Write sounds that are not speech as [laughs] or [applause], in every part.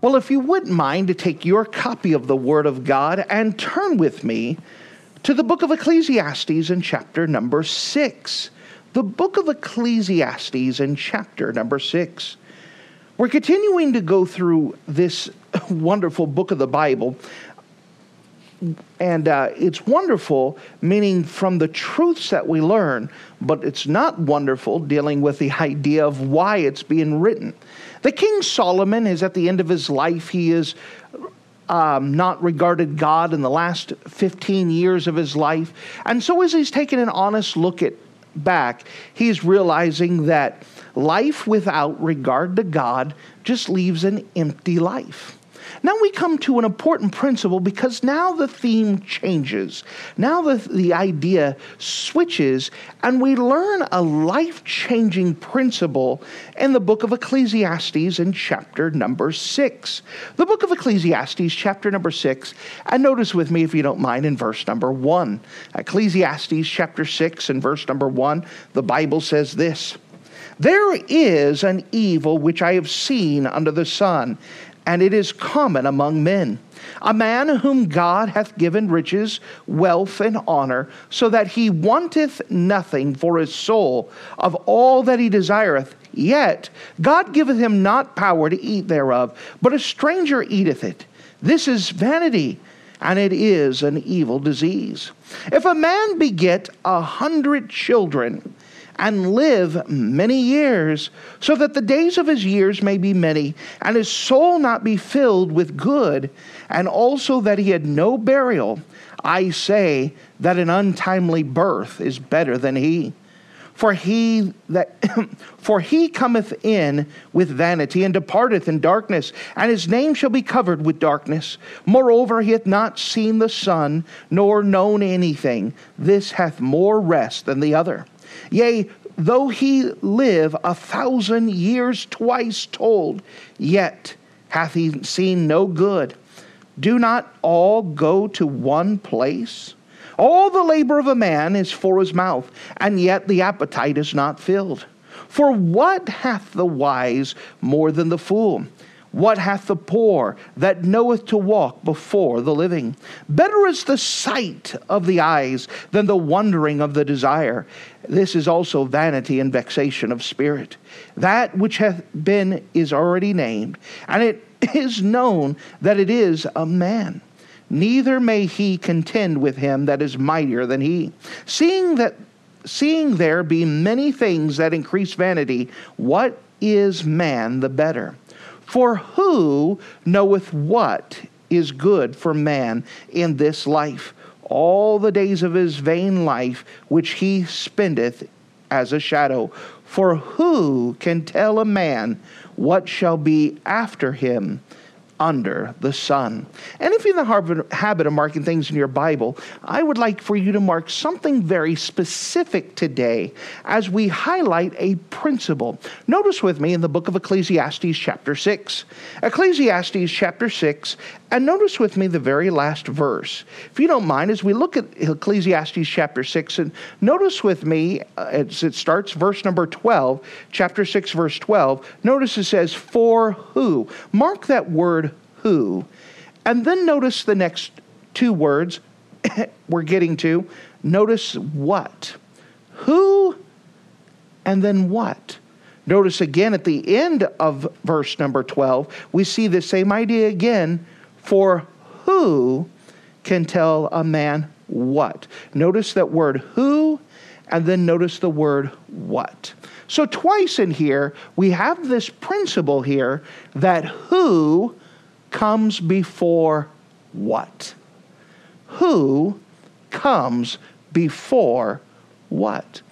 Well, if you wouldn't mind to take your copy of the Word of God and turn with me to the book of Ecclesiastes in chapter number six. The book of Ecclesiastes in chapter number six. We're continuing to go through this [laughs] wonderful book of the Bible. And uh, it's wonderful, meaning from the truths that we learn, but it's not wonderful dealing with the idea of why it's being written. The King Solomon is at the end of his life. He is um, not regarded God in the last 15 years of his life. And so, as he's taking an honest look at back, he's realizing that life without regard to God just leaves an empty life. Now we come to an important principle because now the theme changes. Now the, the idea switches, and we learn a life changing principle in the book of Ecclesiastes in chapter number six. The book of Ecclesiastes, chapter number six, and notice with me, if you don't mind, in verse number one. Ecclesiastes chapter six and verse number one, the Bible says this. There is an evil which I have seen under the sun, and it is common among men. A man whom God hath given riches, wealth, and honor, so that he wanteth nothing for his soul of all that he desireth. Yet God giveth him not power to eat thereof, but a stranger eateth it. This is vanity, and it is an evil disease. If a man beget a hundred children, and live many years, so that the days of his years may be many, and his soul not be filled with good, and also that he had no burial. I say that an untimely birth is better than he. For he that [coughs] for he cometh in with vanity and departeth in darkness, and his name shall be covered with darkness. Moreover, he hath not seen the sun, nor known anything. This hath more rest than the other. Yea, though he live a thousand years twice told, yet hath he seen no good. Do not all go to one place? All the labor of a man is for his mouth, and yet the appetite is not filled. For what hath the wise more than the fool? What hath the poor that knoweth to walk before the living? Better is the sight of the eyes than the wondering of the desire. This is also vanity and vexation of spirit. That which hath been is already named, and it [laughs] is known that it is a man. Neither may he contend with him that is mightier than he. Seeing that seeing there be many things that increase vanity, what is man the better? For who knoweth what is good for man in this life? All the days of his vain life, which he spendeth as a shadow. For who can tell a man what shall be after him? Under the sun. And if you're in the habit of marking things in your Bible, I would like for you to mark something very specific today as we highlight a principle. Notice with me in the book of Ecclesiastes, chapter 6. Ecclesiastes, chapter 6, and notice with me the very last verse. If you don't mind, as we look at Ecclesiastes chapter 6, and notice with me, uh, as it starts verse number 12, chapter 6, verse 12, notice it says, For who? Mark that word who. And then notice the next two words [laughs] we're getting to. Notice what? Who and then what? Notice again at the end of verse number 12, we see the same idea again for who can tell a man what? Notice that word who, and then notice the word what. So, twice in here, we have this principle here that who comes before what? Who comes before what?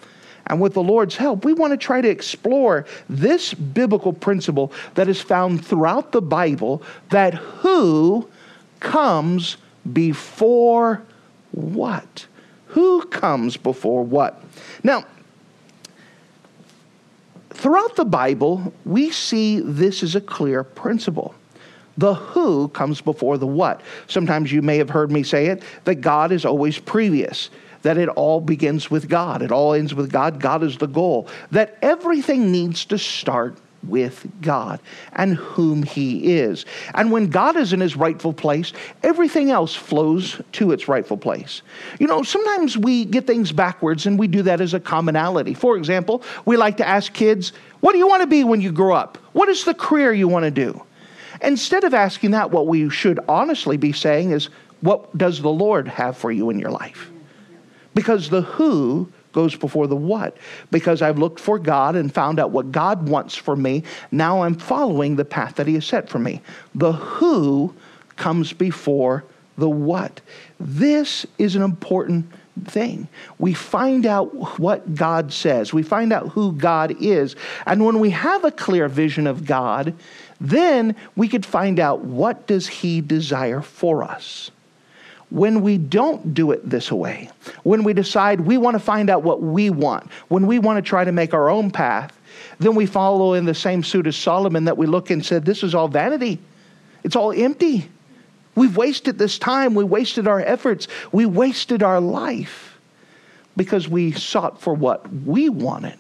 And with the Lord's help, we want to try to explore this biblical principle that is found throughout the Bible that who comes before what? Who comes before what? Now, throughout the Bible, we see this as a clear principle. The who comes before the what. Sometimes you may have heard me say it that God is always previous, that it all begins with God, it all ends with God, God is the goal, that everything needs to start with God and whom He is. And when God is in His rightful place, everything else flows to its rightful place. You know, sometimes we get things backwards and we do that as a commonality. For example, we like to ask kids, What do you want to be when you grow up? What is the career you want to do? Instead of asking that, what we should honestly be saying is, What does the Lord have for you in your life? Because the who goes before the what. Because I've looked for God and found out what God wants for me. Now I'm following the path that He has set for me. The who comes before the what. This is an important thing. We find out what God says, we find out who God is. And when we have a clear vision of God, then we could find out what does he desire for us when we don't do it this way, when we decide we want to find out what we want, when we want to try to make our own path, then we follow in the same suit as Solomon that we look and said, This is all vanity. It's all empty. We've wasted this time. We wasted our efforts. We wasted our life because we sought for what we wanted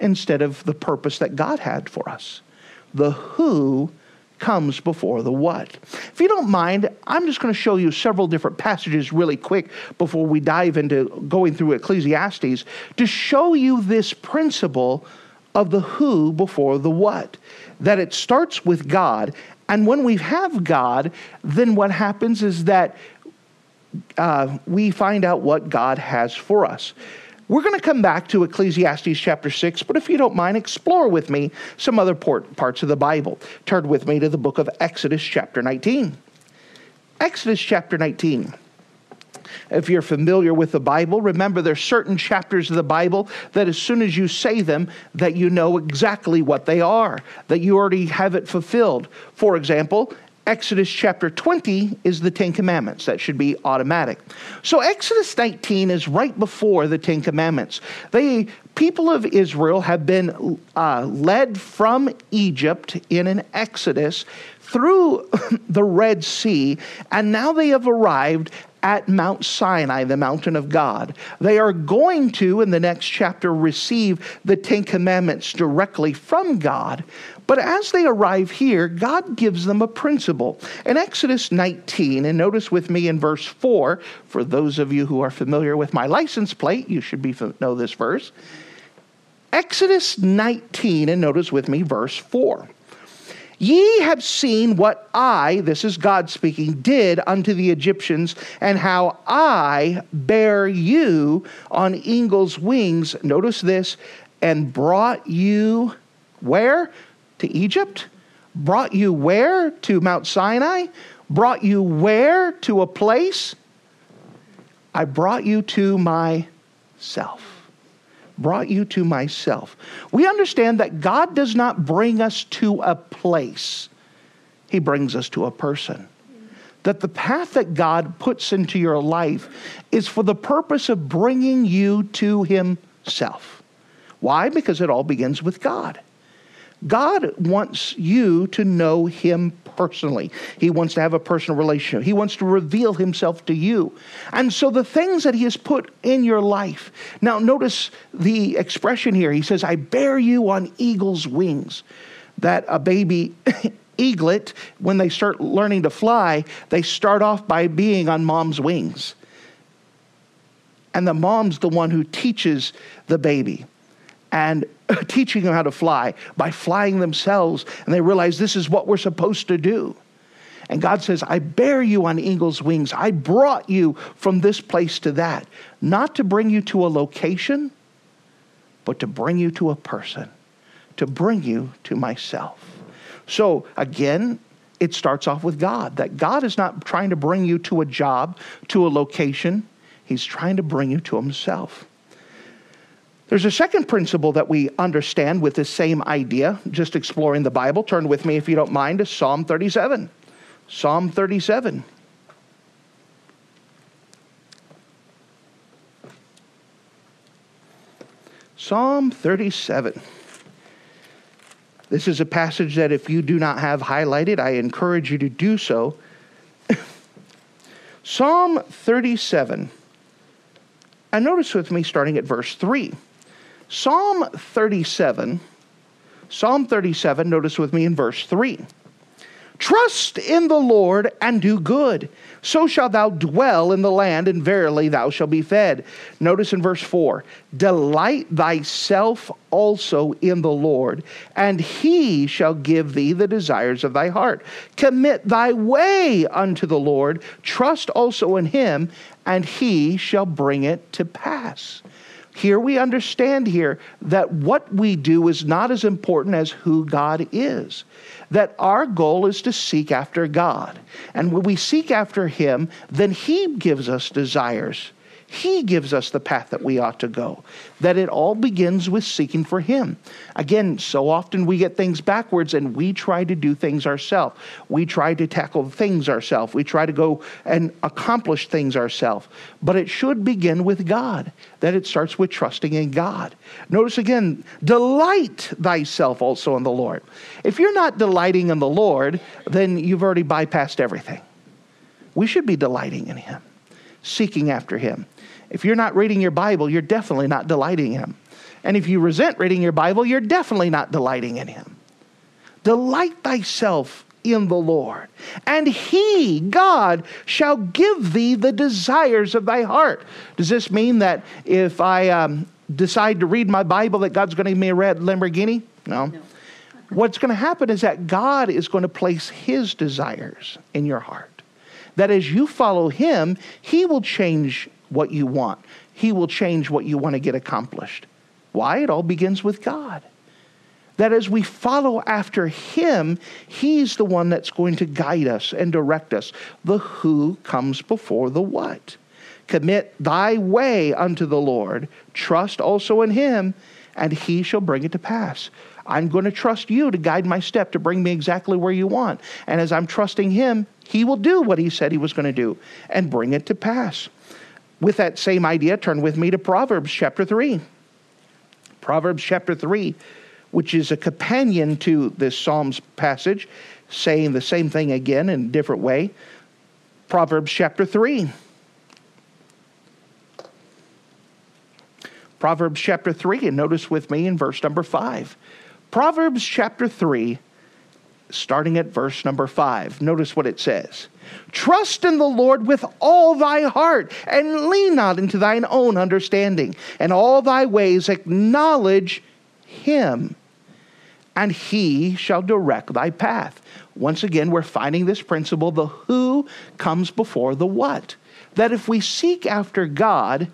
instead of the purpose that God had for us. The who comes before the what. If you don't mind, I'm just going to show you several different passages really quick before we dive into going through Ecclesiastes to show you this principle of the who before the what. That it starts with God, and when we have God, then what happens is that uh, we find out what God has for us. We're going to come back to Ecclesiastes chapter 6, but if you don't mind, explore with me some other parts of the Bible. Turn with me to the book of Exodus chapter 19. Exodus chapter 19. If you're familiar with the Bible, remember there's certain chapters of the Bible that as soon as you say them, that you know exactly what they are, that you already have it fulfilled. For example, Exodus chapter 20 is the Ten Commandments. That should be automatic. So Exodus 19 is right before the Ten Commandments. The people of Israel have been uh, led from Egypt in an exodus through [laughs] the Red Sea, and now they have arrived at Mount Sinai, the mountain of God. They are going to, in the next chapter, receive the Ten Commandments directly from God. But as they arrive here, God gives them a principle. In Exodus 19, and notice with me in verse 4, for those of you who are familiar with my license plate, you should be know this verse. Exodus 19, and notice with me verse 4. Ye have seen what I, this is God speaking, did unto the Egyptians, and how I bear you on eagle's wings. Notice this, and brought you where? To Egypt? Brought you where? To Mount Sinai? Brought you where? To a place? I brought you to myself. Brought you to myself. We understand that God does not bring us to a place, He brings us to a person. That the path that God puts into your life is for the purpose of bringing you to Himself. Why? Because it all begins with God. God wants you to know Him personally. He wants to have a personal relationship. He wants to reveal Himself to you. And so the things that He has put in your life. Now, notice the expression here. He says, I bear you on eagle's wings. That a baby [laughs] eaglet, when they start learning to fly, they start off by being on mom's wings. And the mom's the one who teaches the baby and Uh, teaching them how to fly by flying themselves. And they realize this is what we're supposed to do. And God says, I bear you on eagle's wings. I brought you from this place to that, not to bring you to a location, but to bring you to a person, to bring you to myself. So again, it starts off with God, that God is not trying to bring you to a job, to a location. He's trying to bring you to Himself. There's a second principle that we understand with this same idea, just exploring the Bible. Turn with me, if you don't mind, to Psalm 37. Psalm 37. Psalm 37. This is a passage that, if you do not have highlighted, I encourage you to do so. [coughs] Psalm 37. And notice with me starting at verse 3. Psalm 37, Psalm 37, notice with me in verse 3. Trust in the Lord and do good. So shalt thou dwell in the land, and verily thou shalt be fed. Notice in verse 4 Delight thyself also in the Lord, and he shall give thee the desires of thy heart. Commit thy way unto the Lord, trust also in him, and he shall bring it to pass. Here we understand here that what we do is not as important as who God is that our goal is to seek after God. And when we seek after Him, then He gives us desires. He gives us the path that we ought to go. That it all begins with seeking for Him. Again, so often we get things backwards and we try to do things ourselves. We try to tackle things ourselves. We try to go and accomplish things ourselves. But it should begin with God, that it starts with trusting in God. Notice again, delight thyself also in the Lord. If you're not delighting in the Lord, then you've already bypassed everything. We should be delighting in Him, seeking after Him. If you're not reading your Bible, you're definitely not delighting Him. And if you resent reading your Bible, you're definitely not delighting in Him. Delight thyself in the Lord, and He, God, shall give thee the desires of thy heart. Does this mean that if I um, decide to read my Bible, that God's going to give me a red Lamborghini? No. no. What's going to happen is that God is going to place His desires in your heart. That as you follow Him, He will change what you want. He will change what you want to get accomplished. Why? It all begins with God. That as we follow after Him, He's the one that's going to guide us and direct us. The who comes before the what. Commit thy way unto the Lord, trust also in Him, and He shall bring it to pass. I'm going to trust you to guide my step to bring me exactly where you want. And as I'm trusting Him, He will do what He said He was going to do and bring it to pass. With that same idea, turn with me to Proverbs chapter 3. Proverbs chapter 3, which is a companion to this Psalms passage, saying the same thing again in a different way. Proverbs chapter 3. Proverbs chapter 3, and notice with me in verse number 5. Proverbs chapter 3, starting at verse number 5. Notice what it says. Trust in the Lord with all thy heart, and lean not into thine own understanding. And all thy ways acknowledge him, and he shall direct thy path. Once again, we're finding this principle the who comes before the what. That if we seek after God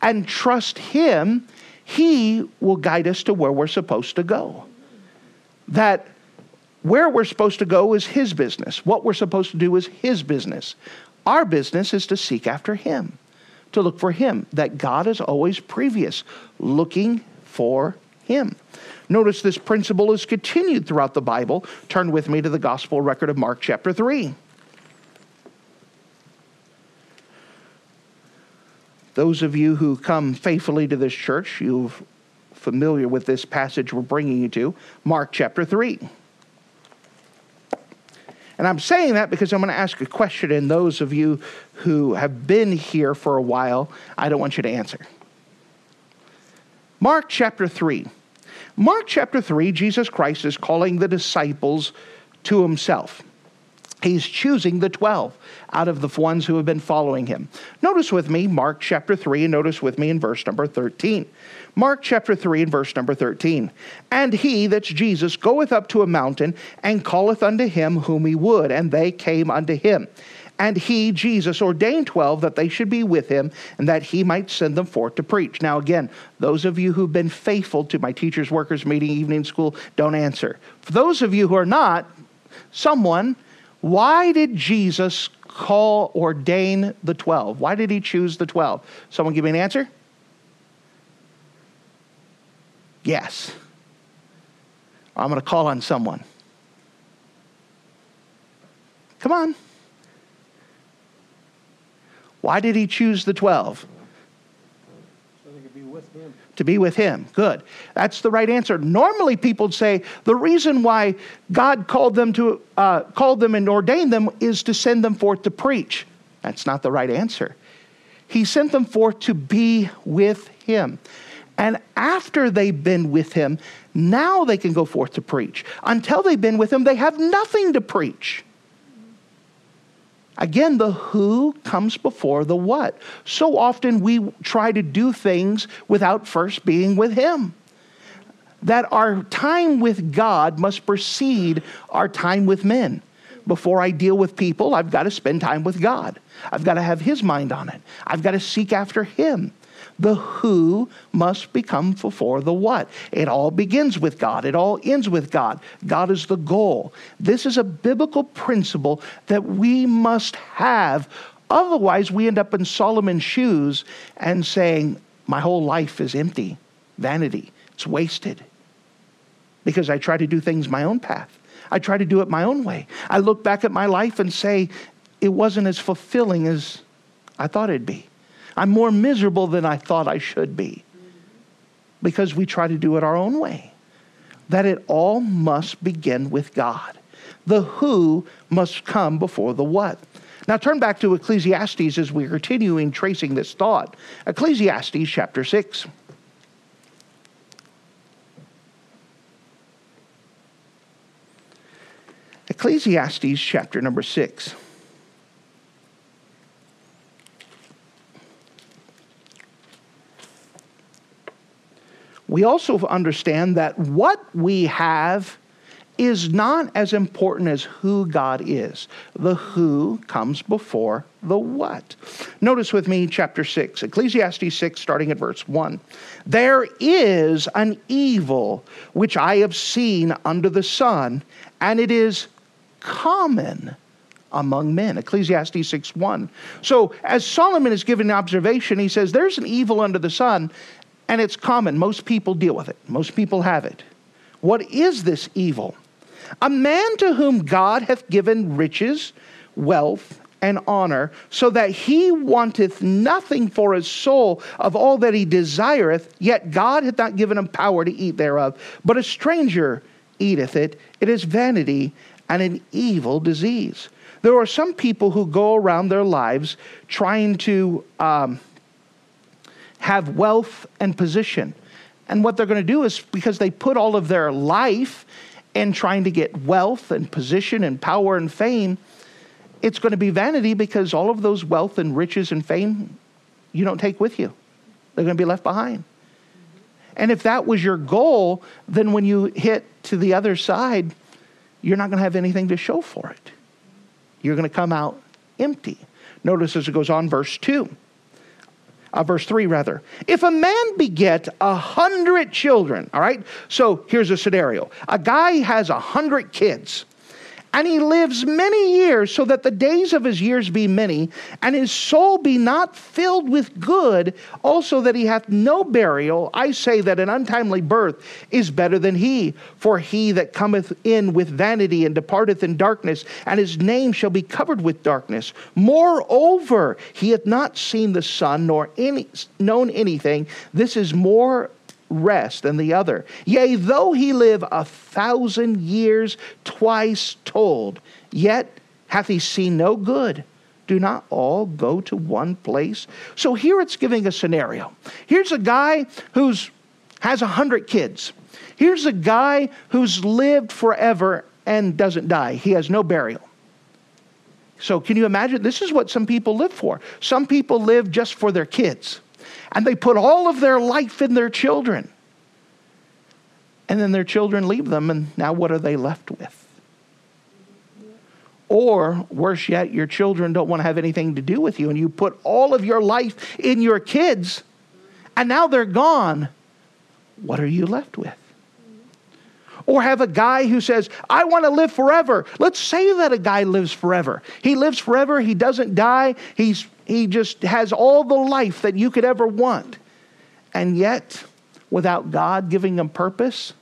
and trust him, he will guide us to where we're supposed to go. That where we're supposed to go is His business. What we're supposed to do is His business. Our business is to seek after Him, to look for Him, that God is always previous, looking for Him. Notice this principle is continued throughout the Bible. Turn with me to the Gospel record of Mark chapter 3. Those of you who come faithfully to this church, you're familiar with this passage we're bringing you to, Mark chapter 3. And I'm saying that because I'm going to ask a question, and those of you who have been here for a while, I don't want you to answer. Mark chapter 3. Mark chapter 3, Jesus Christ is calling the disciples to himself. He's choosing the 12 out of the ones who have been following him. Notice with me Mark chapter 3, and notice with me in verse number 13. Mark chapter 3 and verse number 13. And he, that's Jesus, goeth up to a mountain and calleth unto him whom he would, and they came unto him. And he, Jesus, ordained 12 that they should be with him and that he might send them forth to preach. Now, again, those of you who've been faithful to my teachers' workers meeting, evening school, don't answer. For those of you who are not, someone, why did Jesus call, ordain the 12? Why did he choose the 12? Someone give me an answer? Yes. I'm going to call on someone. Come on. Why did he choose the 12? So they could be with him. To be with him. Good. That's the right answer. Normally, people would say the reason why God called them to uh, called them and ordained them is to send them forth to preach. That's not the right answer. He sent them forth to be with him. And after they've been with him, now they can go forth to preach. Until they've been with him, they have nothing to preach. Again, the who comes before the what. So often we try to do things without first being with Him. That our time with God must precede our time with men. Before I deal with people, I've got to spend time with God. I've got to have His mind on it. I've got to seek after Him the who must become before the what. It all begins with God, it all ends with God. God is the goal. This is a biblical principle that we must have. Otherwise, we end up in Solomon's shoes and saying, My whole life is empty, vanity, it's wasted. Because I try to do things my own path. I try to do it my own way. I look back at my life and say, it wasn't as fulfilling as I thought it'd be. I'm more miserable than I thought I should be because we try to do it our own way. That it all must begin with God. The who must come before the what. Now turn back to Ecclesiastes as we're continuing tracing this thought. Ecclesiastes chapter 6. Ecclesiastes chapter number 6. We also understand that what we have is not as important as who God is. The who comes before the what. Notice with me chapter 6, Ecclesiastes 6, starting at verse 1. There is an evil which I have seen under the sun, and it is common among men. Ecclesiastes 6 1. So, as Solomon is giving an observation, he says, There's an evil under the sun, and it's common. Most people deal with it, most people have it. What is this evil? A man to whom God hath given riches, wealth, and honor, so that he wanteth nothing for his soul of all that he desireth, yet God hath not given him power to eat thereof. But a stranger eateth it. It is vanity and an evil disease. There are some people who go around their lives trying to um, have wealth and position. And what they're going to do is because they put all of their life in trying to get wealth and position and power and fame, it's going to be vanity because all of those wealth and riches and fame you don't take with you. They're going to be left behind. And if that was your goal, then when you hit to the other side, you're not going to have anything to show for it. You're going to come out empty. Notice as it goes on, verse 2 uh, verse 3 rather. If a man beget a hundred children, all right? So here's a scenario a guy has a hundred kids and he lives many years, so that the days of his years be many, and his soul be not filled with good, also that he hath no burial. I say that an untimely birth is better than he. For he that cometh in with vanity and departeth in darkness, and his name shall be covered with darkness. Moreover, he hath not seen the sun, nor any, known anything. This is more rest than the other. Yea, though he live a thousand years twice told, yet hath he seen no good. Do not all go to one place? So here it's giving a scenario. Here's a guy who's has a hundred kids. Here's a guy who's lived forever and doesn't die. He has no burial. So, can you imagine? This is what some people live for. Some people live just for their kids and they put all of their life in their children. And then their children leave them, and now what are they left with? Or worse yet, your children don't want to have anything to do with you, and you put all of your life in your kids, and now they're gone. What are you left with? Or have a guy who says, I want to live forever. Let's say that a guy lives forever. He lives forever, he doesn't die, he's he just has all the life that you could ever want. And yet, without God giving him purpose,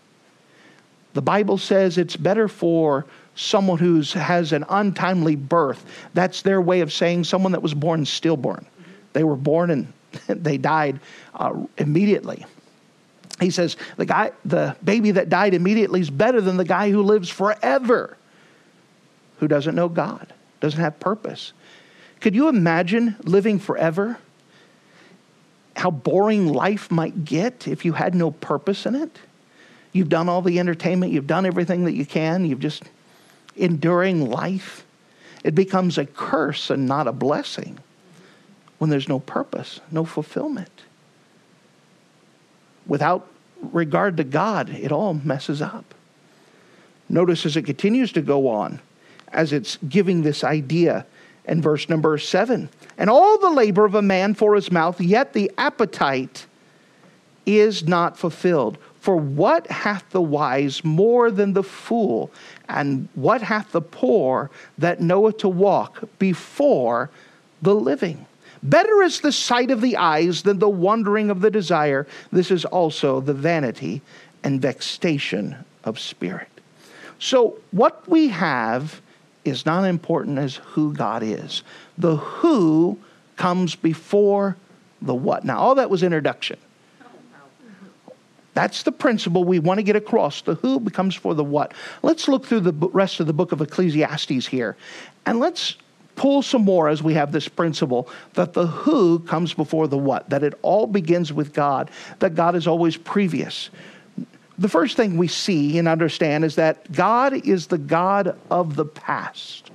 the Bible says it's better for someone who has an untimely birth. That's their way of saying someone that was born stillborn. They were born and [laughs] they died uh, immediately. He says the guy, the baby that died immediately is better than the guy who lives forever, who doesn't know God, doesn't have purpose. Could you imagine living forever? How boring life might get if you had no purpose in it? You've done all the entertainment, you've done everything that you can, you've just enduring life. It becomes a curse and not a blessing when there's no purpose, no fulfillment. Without regard to God, it all messes up. Notice as it continues to go on, as it's giving this idea in verse number seven. And all the labor of a man for his mouth, yet the appetite is not fulfilled. For what hath the wise more than the fool? And what hath the poor that knoweth to walk before the living? Better is the sight of the eyes than the wandering of the desire. This is also the vanity and vexation of spirit. So, what we have is not important as who God is. The who comes before the what. Now, all that was introduction. That's the principle we want to get across. The who becomes for the what. Let's look through the rest of the book of Ecclesiastes here and let's pull some more as we have this principle that the who comes before the what, that it all begins with God, that God is always previous. The first thing we see and understand is that God is the God of the past.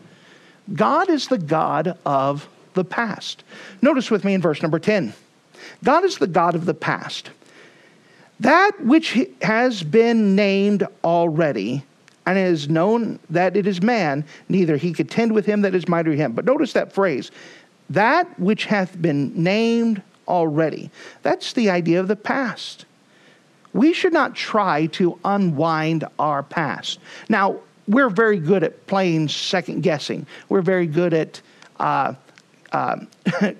God is the God of the past. Notice with me in verse number 10 God is the God of the past. That which has been named already and it is known that it is man, neither he contend with him that is mightier him. But notice that phrase, that which hath been named already. That's the idea of the past. We should not try to unwind our past. Now, we're very good at playing second guessing. We're very good at uh, uh, [laughs]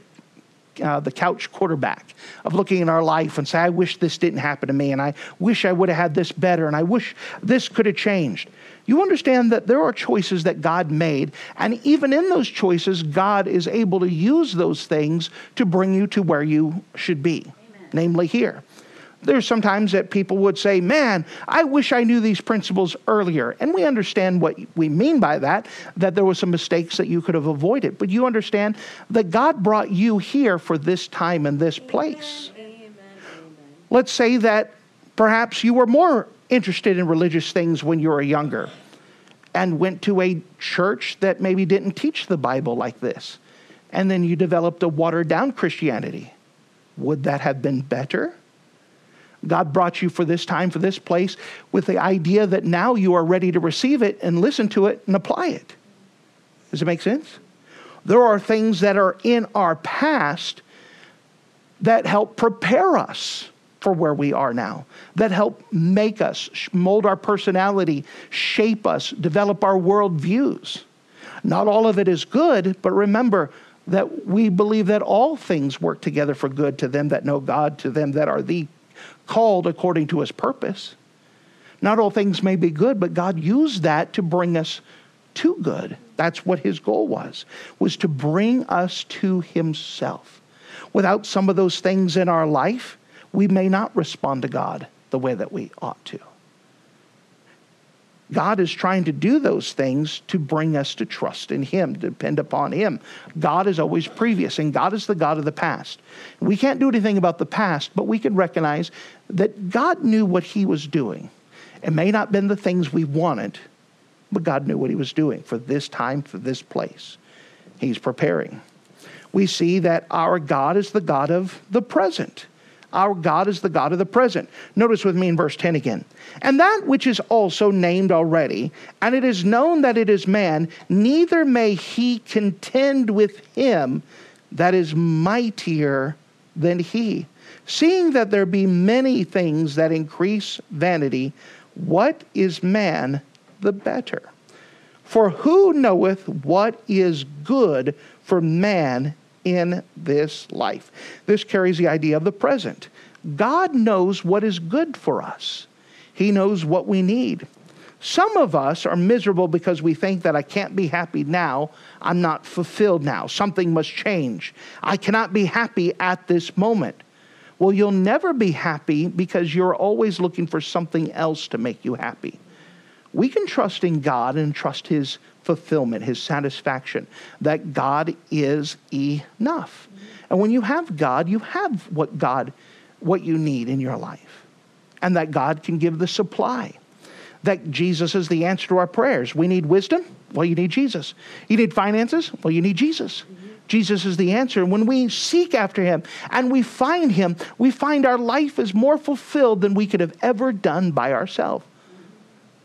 uh, the couch quarterback of looking at our life and say, I wish this didn't happen to me, and I wish I would have had this better, and I wish this could have changed. You understand that there are choices that God made, and even in those choices, God is able to use those things to bring you to where you should be, Amen. namely here. There's sometimes that people would say, Man, I wish I knew these principles earlier. And we understand what we mean by that, that there were some mistakes that you could have avoided. But you understand that God brought you here for this time and this place. Amen. Let's say that perhaps you were more interested in religious things when you were younger and went to a church that maybe didn't teach the Bible like this. And then you developed a watered down Christianity. Would that have been better? God brought you for this time, for this place, with the idea that now you are ready to receive it and listen to it and apply it. Does it make sense? There are things that are in our past that help prepare us for where we are now, that help make us, mold our personality, shape us, develop our worldviews. Not all of it is good, but remember that we believe that all things work together for good to them that know God, to them that are the called according to his purpose. Not all things may be good, but God used that to bring us to good. That's what his goal was, was to bring us to himself. Without some of those things in our life, we may not respond to God the way that we ought to. God is trying to do those things to bring us to trust in Him, depend upon Him. God is always previous, and God is the God of the past. We can't do anything about the past, but we can recognize that God knew what He was doing. It may not have been the things we wanted, but God knew what He was doing for this time, for this place. He's preparing. We see that our God is the God of the present. Our God is the God of the present. Notice with me in verse 10 again. And that which is also named already, and it is known that it is man, neither may he contend with him that is mightier than he. Seeing that there be many things that increase vanity, what is man the better? For who knoweth what is good for man in this life. This carries the idea of the present. God knows what is good for us, He knows what we need. Some of us are miserable because we think that I can't be happy now. I'm not fulfilled now. Something must change. I cannot be happy at this moment. Well, you'll never be happy because you're always looking for something else to make you happy. We can trust in God and trust His fulfillment, His satisfaction, that God is enough. And when you have God, you have what God, what you need in your life. And that God can give the supply. That Jesus is the answer to our prayers. We need wisdom. Well, you need Jesus. You need finances. Well, you need Jesus. Jesus is the answer. When we seek after him and we find him, we find our life is more fulfilled than we could have ever done by ourselves.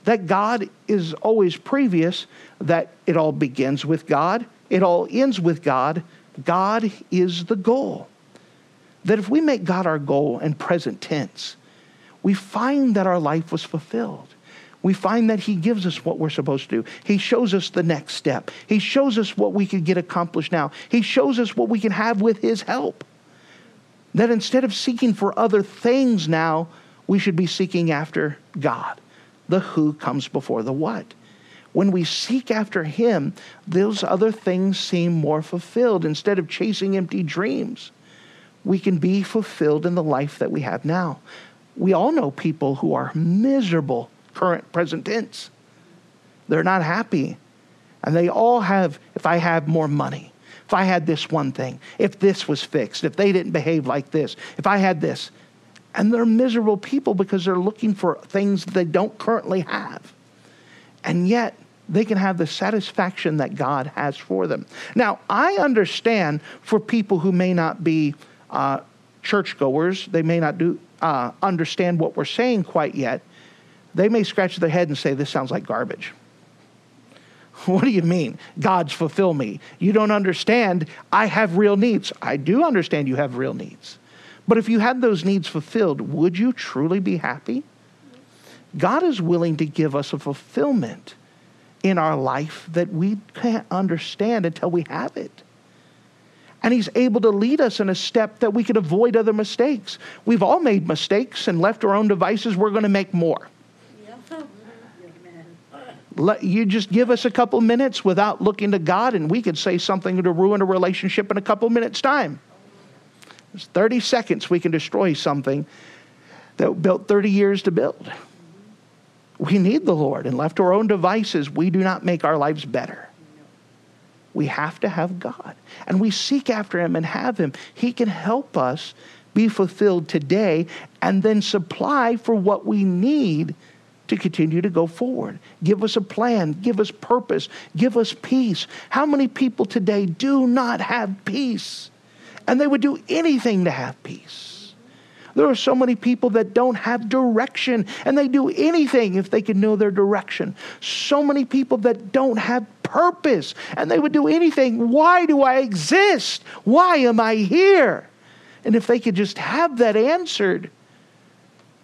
That God is always previous, that it all begins with God, it all ends with God, God is the goal. That if we make God our goal in present tense, we find that our life was fulfilled. We find that He gives us what we're supposed to do. He shows us the next step. He shows us what we can get accomplished now. He shows us what we can have with His help. That instead of seeking for other things now, we should be seeking after God. The who comes before the what when we seek after Him, those other things seem more fulfilled. Instead of chasing empty dreams, we can be fulfilled in the life that we have now. We all know people who are miserable, current, present tense. They're not happy. And they all have, if I have more money, if I had this one thing, if this was fixed, if they didn't behave like this, if I had this. And they're miserable people because they're looking for things they don't currently have. And yet, they can have the satisfaction that God has for them. Now, I understand for people who may not be uh, churchgoers, they may not do uh, understand what we're saying quite yet. They may scratch their head and say, "This sounds like garbage." [laughs] What do you mean? God's fulfill me. You don't understand. I have real needs. I do understand you have real needs. But if you had those needs fulfilled, would you truly be happy? God is willing to give us a fulfillment in our life that we can't understand until we have it. And He's able to lead us in a step that we can avoid other mistakes. We've all made mistakes and left our own devices. We're going to make more. Let, you just give us a couple minutes without looking to God, and we could say something to ruin a relationship in a couple minutes' time. It's 30 seconds, we can destroy something that built 30 years to build. We need the Lord, and left to our own devices, we do not make our lives better. We have to have God. And we seek after Him and have Him. He can help us be fulfilled today and then supply for what we need to continue to go forward. Give us a plan, give us purpose, give us peace. How many people today do not have peace? And they would do anything to have peace. There are so many people that don't have direction and they do anything if they can know their direction. So many people that don't have purpose and they would do anything. Why do I exist? Why am I here? And if they could just have that answered,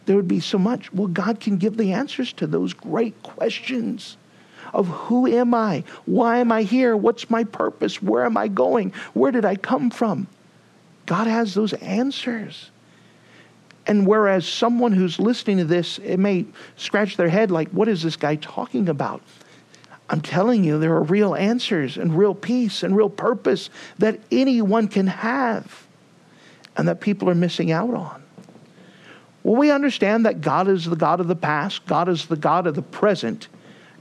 there would be so much. Well, God can give the answers to those great questions of who am I? Why am I here? What's my purpose? Where am I going? Where did I come from? God has those answers. And whereas someone who's listening to this, it may scratch their head like, what is this guy talking about? I'm telling you, there are real answers and real peace and real purpose that anyone can have and that people are missing out on. Well, we understand that God is the God of the past, God is the God of the present,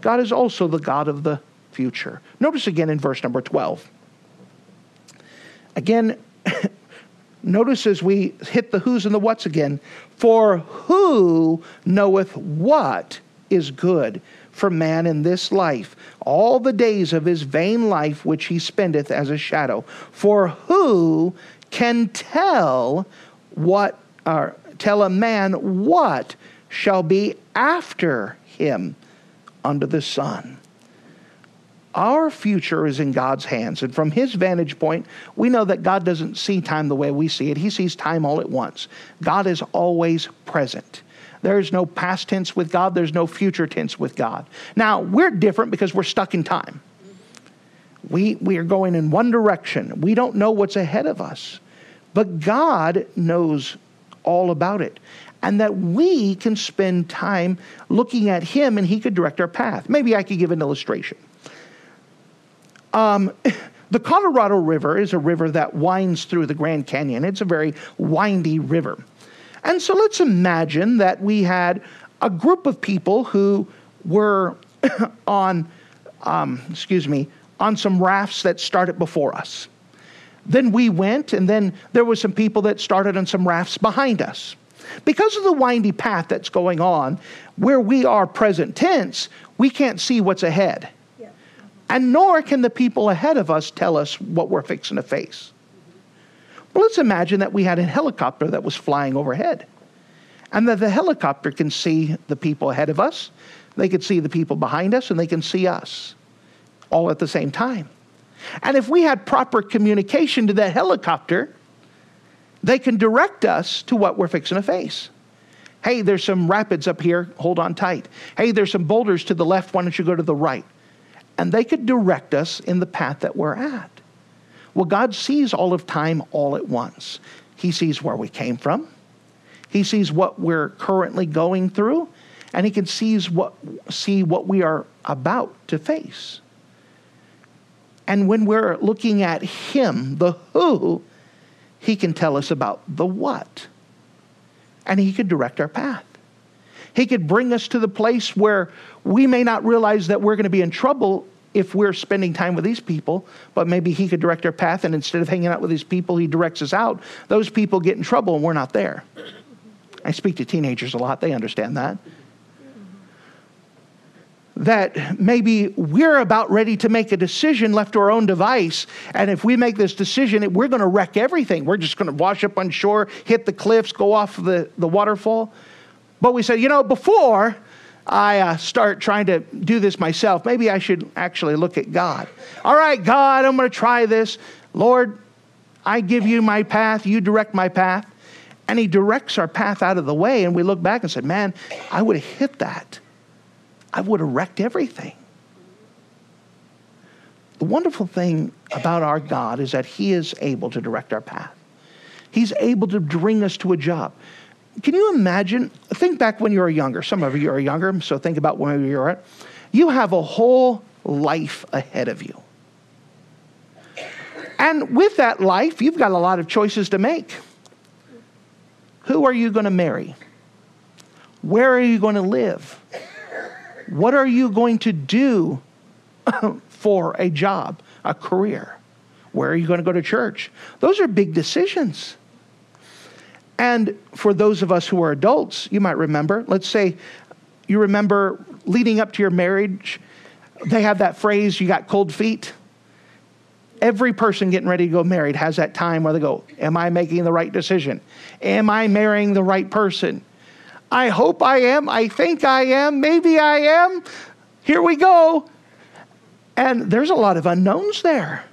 God is also the God of the future. Notice again in verse number 12. Again, [laughs] Notice as we hit the who's and the what's again. For who knoweth what is good for man in this life, all the days of his vain life which he spendeth as a shadow? For who can tell what, or tell a man what shall be after him under the sun? Our future is in God's hands. And from his vantage point, we know that God doesn't see time the way we see it. He sees time all at once. God is always present. There is no past tense with God, there's no future tense with God. Now, we're different because we're stuck in time. We, we are going in one direction. We don't know what's ahead of us. But God knows all about it. And that we can spend time looking at Him and He could direct our path. Maybe I could give an illustration. Um, [laughs] The Colorado River is a river that winds through the Grand Canyon. It's a very windy river. And so let's imagine that we had a group of people who were [laughs] on, um, excuse me, on some rafts that started before us. Then we went, and then there were some people that started on some rafts behind us. Because of the windy path that's going on, where we are present tense, we can't see what's ahead. And nor can the people ahead of us tell us what we're fixing to face. But let's imagine that we had a helicopter that was flying overhead, and that the helicopter can see the people ahead of us, they can see the people behind us, and they can see us all at the same time. And if we had proper communication to that helicopter, they can direct us to what we're fixing to face. Hey, there's some rapids up here, hold on tight. Hey, there's some boulders to the left, why don't you go to the right? And they could direct us in the path that we're at. Well, God sees all of time all at once. He sees where we came from, He sees what we're currently going through, and He can sees what, see what we are about to face. And when we're looking at Him, the who, He can tell us about the what. And He could direct our path. He could bring us to the place where we may not realize that we're going to be in trouble if we're spending time with these people, but maybe He could direct our path, and instead of hanging out with these people, He directs us out. Those people get in trouble, and we're not there. I speak to teenagers a lot, they understand that that maybe we're about ready to make a decision left to our own device. And if we make this decision, we're going to wreck everything. We're just going to wash up on shore, hit the cliffs, go off the, the waterfall. But we said, you know, before I uh, start trying to do this myself, maybe I should actually look at God. All right, God, I'm going to try this. Lord, I give you my path, you direct my path. And He directs our path out of the way. And we look back and said, man, I would have hit that. I would have wrecked everything. The wonderful thing about our God is that He is able to direct our path. He's able to bring us to a job. Can you imagine? Think back when you were younger. Some of you are younger, so think about when you were at. You have a whole life ahead of you. And with that life, you've got a lot of choices to make. Who are you going to marry? Where are you going to live? What are you going to do [laughs] for a job, a career? Where are you going to go to church? Those are big decisions. And for those of us who are adults, you might remember, let's say you remember leading up to your marriage, they have that phrase, you got cold feet. Every person getting ready to go married has that time where they go, Am I making the right decision? Am I marrying the right person? I hope I am. I think I am. Maybe I am. Here we go. And there's a lot of unknowns there.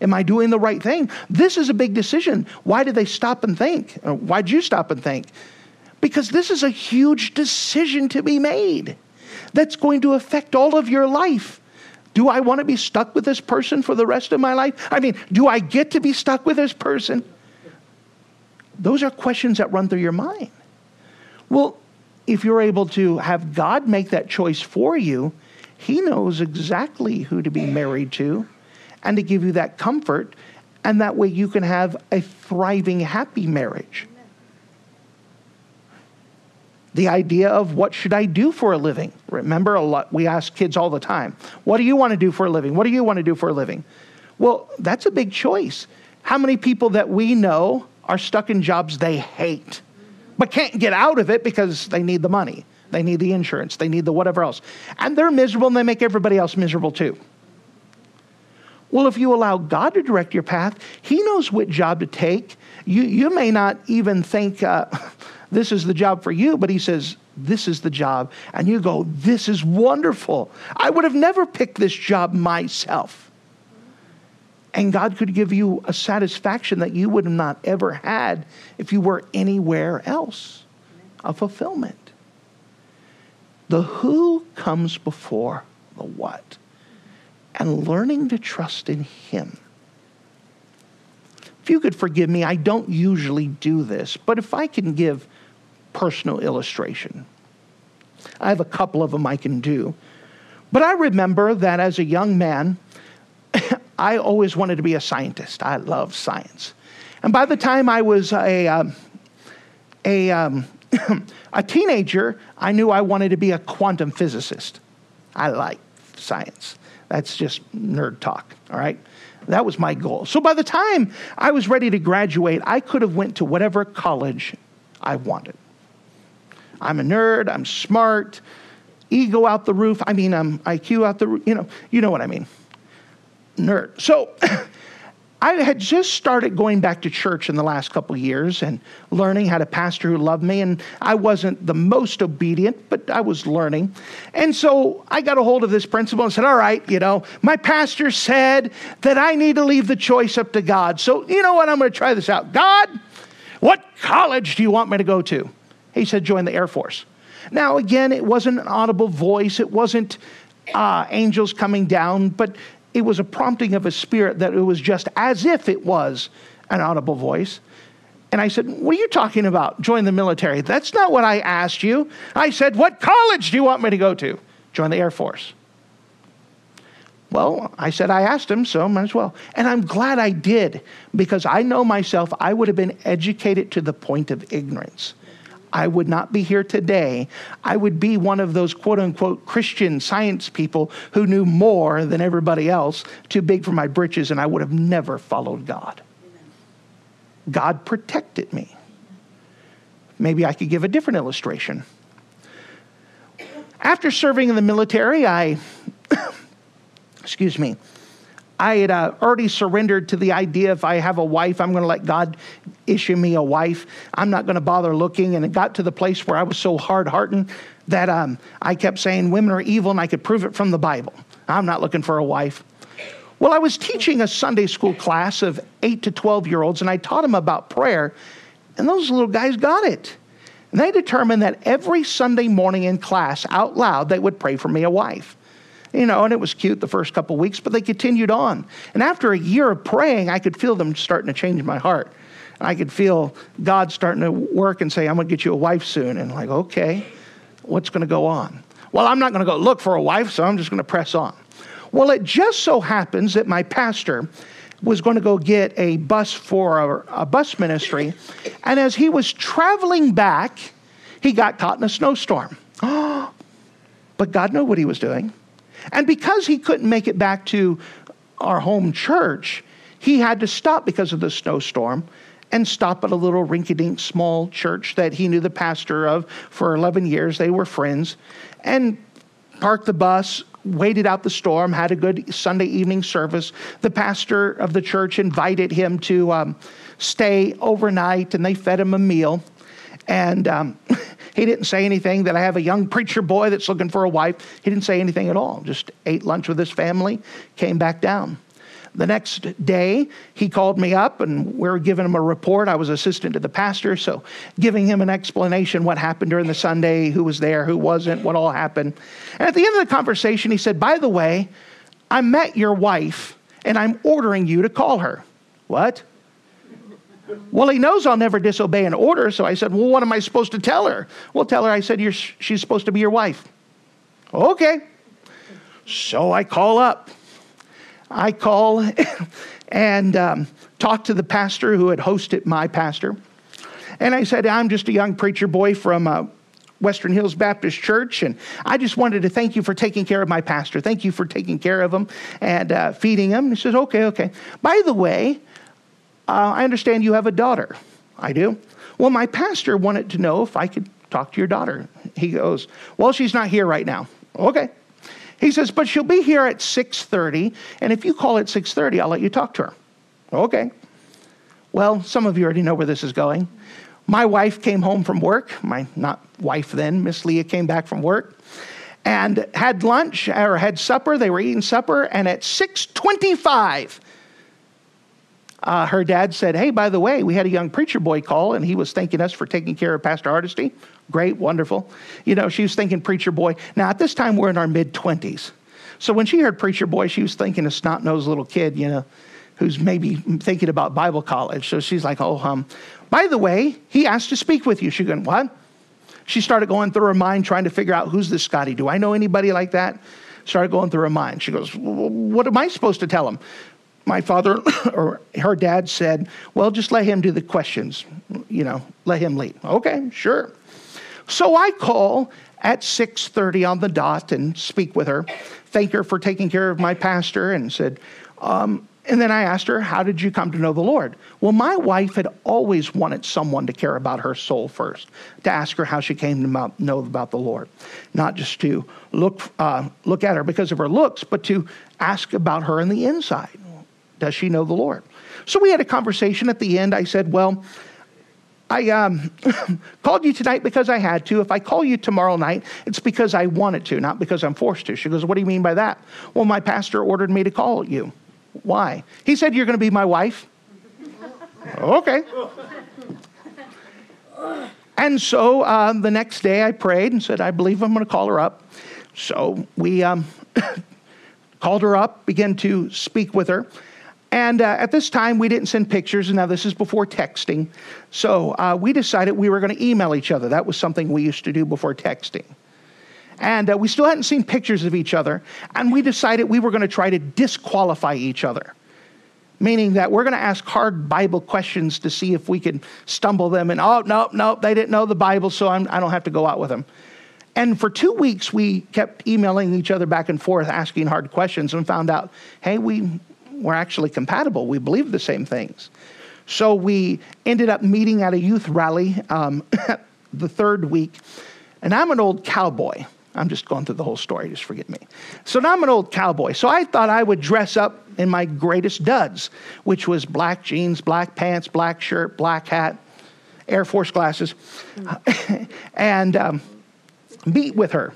Am I doing the right thing? This is a big decision. Why did they stop and think? Why'd you stop and think? Because this is a huge decision to be made that's going to affect all of your life. Do I want to be stuck with this person for the rest of my life? I mean, do I get to be stuck with this person? Those are questions that run through your mind. Well, if you're able to have God make that choice for you, He knows exactly who to be married to and to give you that comfort. And that way you can have a thriving, happy marriage. The idea of what should I do for a living? Remember, a lot, we ask kids all the time, what do you want to do for a living? What do you want to do for a living? Well, that's a big choice. How many people that we know are stuck in jobs they hate? but can't get out of it because they need the money. They need the insurance. They need the whatever else. And they're miserable and they make everybody else miserable too. Well, if you allow God to direct your path, He knows what job to take. You, you may not even think uh, [laughs] this is the job for you, but He says, This is the job. And you go, This is wonderful. I would have never picked this job myself. And God could give you a satisfaction that you would have not ever had if you were anywhere else, a fulfillment. The who comes before the what, and learning to trust in Him. If you could forgive me, I don't usually do this, but if I can give personal illustration, I have a couple of them I can do. But I remember that as a young man, [coughs] I always wanted to be a scientist. I love science. And by the time I was a, um, a, um, [coughs] a teenager, I knew I wanted to be a quantum physicist. I like science. That's just nerd talk, all right? That was my goal. So by the time I was ready to graduate, I could have went to whatever college I wanted. I'm a nerd, I'm smart, ego out the roof. I mean, I'm IQ out the roof, you know, you know what I mean. Nerd. So I had just started going back to church in the last couple years and learning how to pastor who loved me. And I wasn't the most obedient, but I was learning. And so I got a hold of this principle and said, All right, you know, my pastor said that I need to leave the choice up to God. So, you know what? I'm going to try this out. God, what college do you want me to go to? He said, Join the Air Force. Now, again, it wasn't an audible voice, it wasn't uh, angels coming down, but it was a prompting of a spirit that it was just as if it was an audible voice. And I said, What are you talking about? Join the military. That's not what I asked you. I said, What college do you want me to go to? Join the Air Force. Well, I said I asked him, so might as well. And I'm glad I did because I know myself, I would have been educated to the point of ignorance. I would not be here today. I would be one of those quote unquote Christian science people who knew more than everybody else, too big for my britches, and I would have never followed God. God protected me. Maybe I could give a different illustration. After serving in the military, I, [coughs] excuse me, I had uh, already surrendered to the idea if I have a wife, I'm going to let God issue me a wife. I'm not going to bother looking. And it got to the place where I was so hard hearted that um, I kept saying women are evil and I could prove it from the Bible. I'm not looking for a wife. Well, I was teaching a Sunday school class of 8 to 12 year olds and I taught them about prayer, and those little guys got it. And they determined that every Sunday morning in class, out loud, they would pray for me a wife. You know, and it was cute the first couple weeks, but they continued on. And after a year of praying, I could feel them starting to change my heart. I could feel God starting to work and say, I'm going to get you a wife soon. And like, okay, what's going to go on? Well, I'm not going to go look for a wife, so I'm just going to press on. Well, it just so happens that my pastor was going to go get a bus for a, a bus ministry. And as he was traveling back, he got caught in a snowstorm. [gasps] but God knew what he was doing. And because he couldn't make it back to our home church, he had to stop because of the snowstorm and stop at a little rinky dink small church that he knew the pastor of for 11 years. They were friends. And parked the bus, waited out the storm, had a good Sunday evening service. The pastor of the church invited him to um, stay overnight, and they fed him a meal. And um, [laughs] He didn't say anything that I have a young preacher boy that's looking for a wife. He didn't say anything at all. Just ate lunch with his family, came back down. The next day, he called me up and we were giving him a report. I was assistant to the pastor, so giving him an explanation what happened during the Sunday, who was there, who wasn't, what all happened. And at the end of the conversation, he said, By the way, I met your wife and I'm ordering you to call her. What? Well, he knows I'll never disobey an order, so I said, Well, what am I supposed to tell her? Well, tell her I said she's supposed to be your wife. Okay. So I call up. I call [laughs] and um, talk to the pastor who had hosted my pastor. And I said, I'm just a young preacher boy from uh, Western Hills Baptist Church, and I just wanted to thank you for taking care of my pastor. Thank you for taking care of him and uh, feeding him. He says, Okay, okay. By the way, uh, I understand you have a daughter. I do. Well, my pastor wanted to know if I could talk to your daughter. He goes, Well, she's not here right now. Okay. He says, But she'll be here at 6:30, and if you call at 6:30, I'll let you talk to her. Okay. Well, some of you already know where this is going. My wife came home from work. My not wife then, Miss Leah came back from work and had lunch or had supper. They were eating supper, and at 625, uh, her dad said, Hey, by the way, we had a young preacher boy call and he was thanking us for taking care of Pastor Hardesty. Great, wonderful. You know, she was thinking preacher boy. Now, at this time, we're in our mid 20s. So when she heard preacher boy, she was thinking a snot nosed little kid, you know, who's maybe thinking about Bible college. So she's like, Oh, by the way, he asked to speak with you. She going, What? She started going through her mind trying to figure out who's this Scotty? Do I know anybody like that? Started going through her mind. She goes, What am I supposed to tell him? My father [coughs] or her dad said, Well, just let him do the questions. You know, let him lead. Okay, sure. So I call at 6:30 on the dot and speak with her, thank her for taking care of my pastor, and said, um, and then I asked her, How did you come to know the Lord? Well, my wife had always wanted someone to care about her soul first, to ask her how she came to know about the Lord. Not just to look, uh, look at her because of her looks, but to ask about her in the inside. Does she know the Lord? So we had a conversation at the end. I said, Well, I um, [laughs] called you tonight because I had to. If I call you tomorrow night, it's because I wanted to, not because I'm forced to. She goes, What do you mean by that? Well, my pastor ordered me to call you. Why? He said, You're going to be my wife. [laughs] okay. And so uh, the next day I prayed and said, I believe I'm going to call her up. So we um, [coughs] called her up, began to speak with her. And uh, at this time, we didn't send pictures. And now, this is before texting. So uh, we decided we were going to email each other. That was something we used to do before texting. And uh, we still hadn't seen pictures of each other. And we decided we were going to try to disqualify each other, meaning that we're going to ask hard Bible questions to see if we can stumble them. And oh, no, no, they didn't know the Bible, so I'm, I do not have to go out with them. And for two weeks, we kept emailing each other back and forth, asking hard questions, and found out, hey, we, we're actually compatible. We believe the same things. So we ended up meeting at a youth rally um, [laughs] the third week. And I'm an old cowboy. I'm just going through the whole story, just forget me. So now I'm an old cowboy. So I thought I would dress up in my greatest duds, which was black jeans, black pants, black shirt, black hat, Air Force glasses, [laughs] and um, meet with her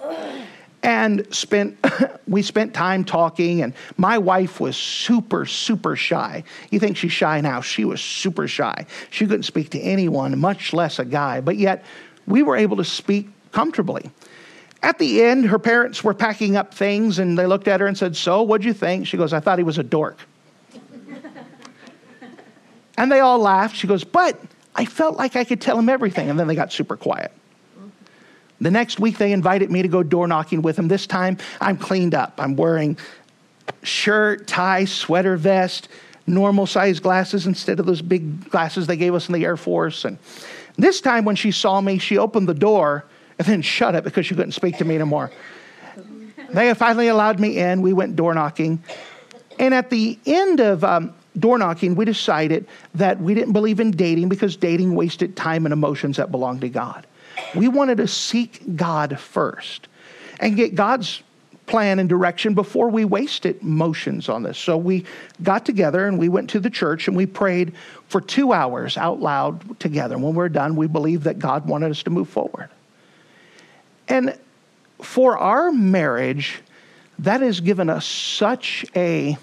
and spent [laughs] we spent time talking and my wife was super super shy. You think she's shy now? She was super shy. She couldn't speak to anyone much less a guy but yet we were able to speak comfortably. At the end her parents were packing up things and they looked at her and said so what'd you think? She goes i thought he was a dork. [laughs] And they all laughed. She goes but i felt like i could tell him everything. And then they got super quiet the next week, they invited me to go door knocking with them. This time, I'm cleaned up. I'm wearing shirt, tie, sweater vest, normal size glasses instead of those big glasses they gave us in the Air Force. And this time, when she saw me, she opened the door and then shut it because she couldn't speak to me anymore. they finally allowed me in. We went door knocking. And at the end of um, door knocking, we decided that we didn't believe in dating because dating wasted time and emotions that belonged to God. We wanted to seek God first and get God's plan and direction before we wasted motions on this. So we got together and we went to the church and we prayed for two hours out loud together. And when we are done, we believed that God wanted us to move forward. And for our marriage, that has given us such a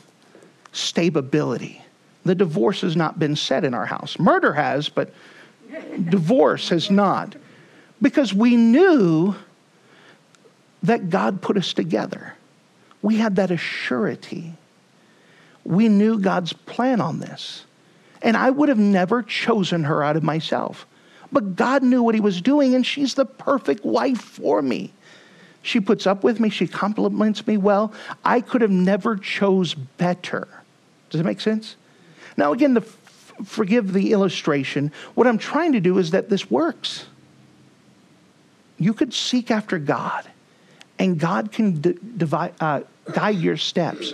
stability. The divorce has not been said in our house. Murder has, but divorce has not because we knew that God put us together. We had that assurity. We knew God's plan on this. And I would have never chosen her out of myself. But God knew what He was doing, and she's the perfect wife for me. She puts up with me, she compliments me well. I could have never chose better. Does it make sense? Now, again, the, forgive the illustration. What I'm trying to do is that this works you could seek after God, and God can d- divide, uh, guide your steps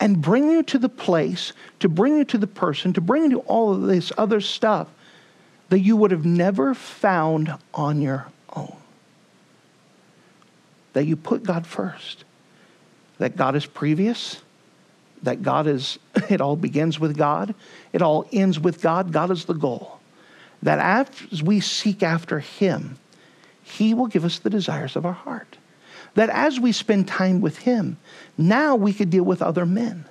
and bring you to the place, to bring you to the person, to bring you to all of this other stuff that you would have never found on your own. That you put God first, that God is previous, that God is, [laughs] it all begins with God, it all ends with God, God is the goal. That as we seek after Him, he will give us the desires of our heart. That as we spend time with Him, now we could deal with other men.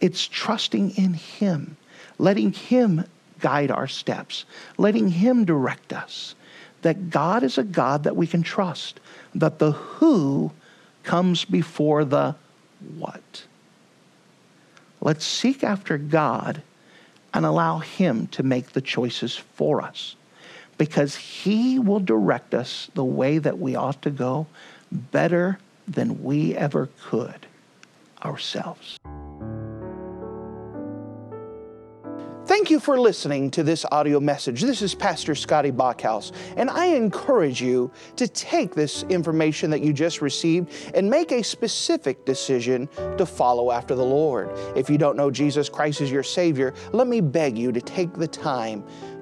It's trusting in Him, letting Him guide our steps, letting Him direct us. That God is a God that we can trust, that the who comes before the what. Let's seek after God and allow Him to make the choices for us because He will direct us the way that we ought to go better than we ever could ourselves. Thank you for listening to this audio message. This is Pastor Scotty Bachhaus, and I encourage you to take this information that you just received and make a specific decision to follow after the Lord. If you don't know Jesus Christ as your Savior, let me beg you to take the time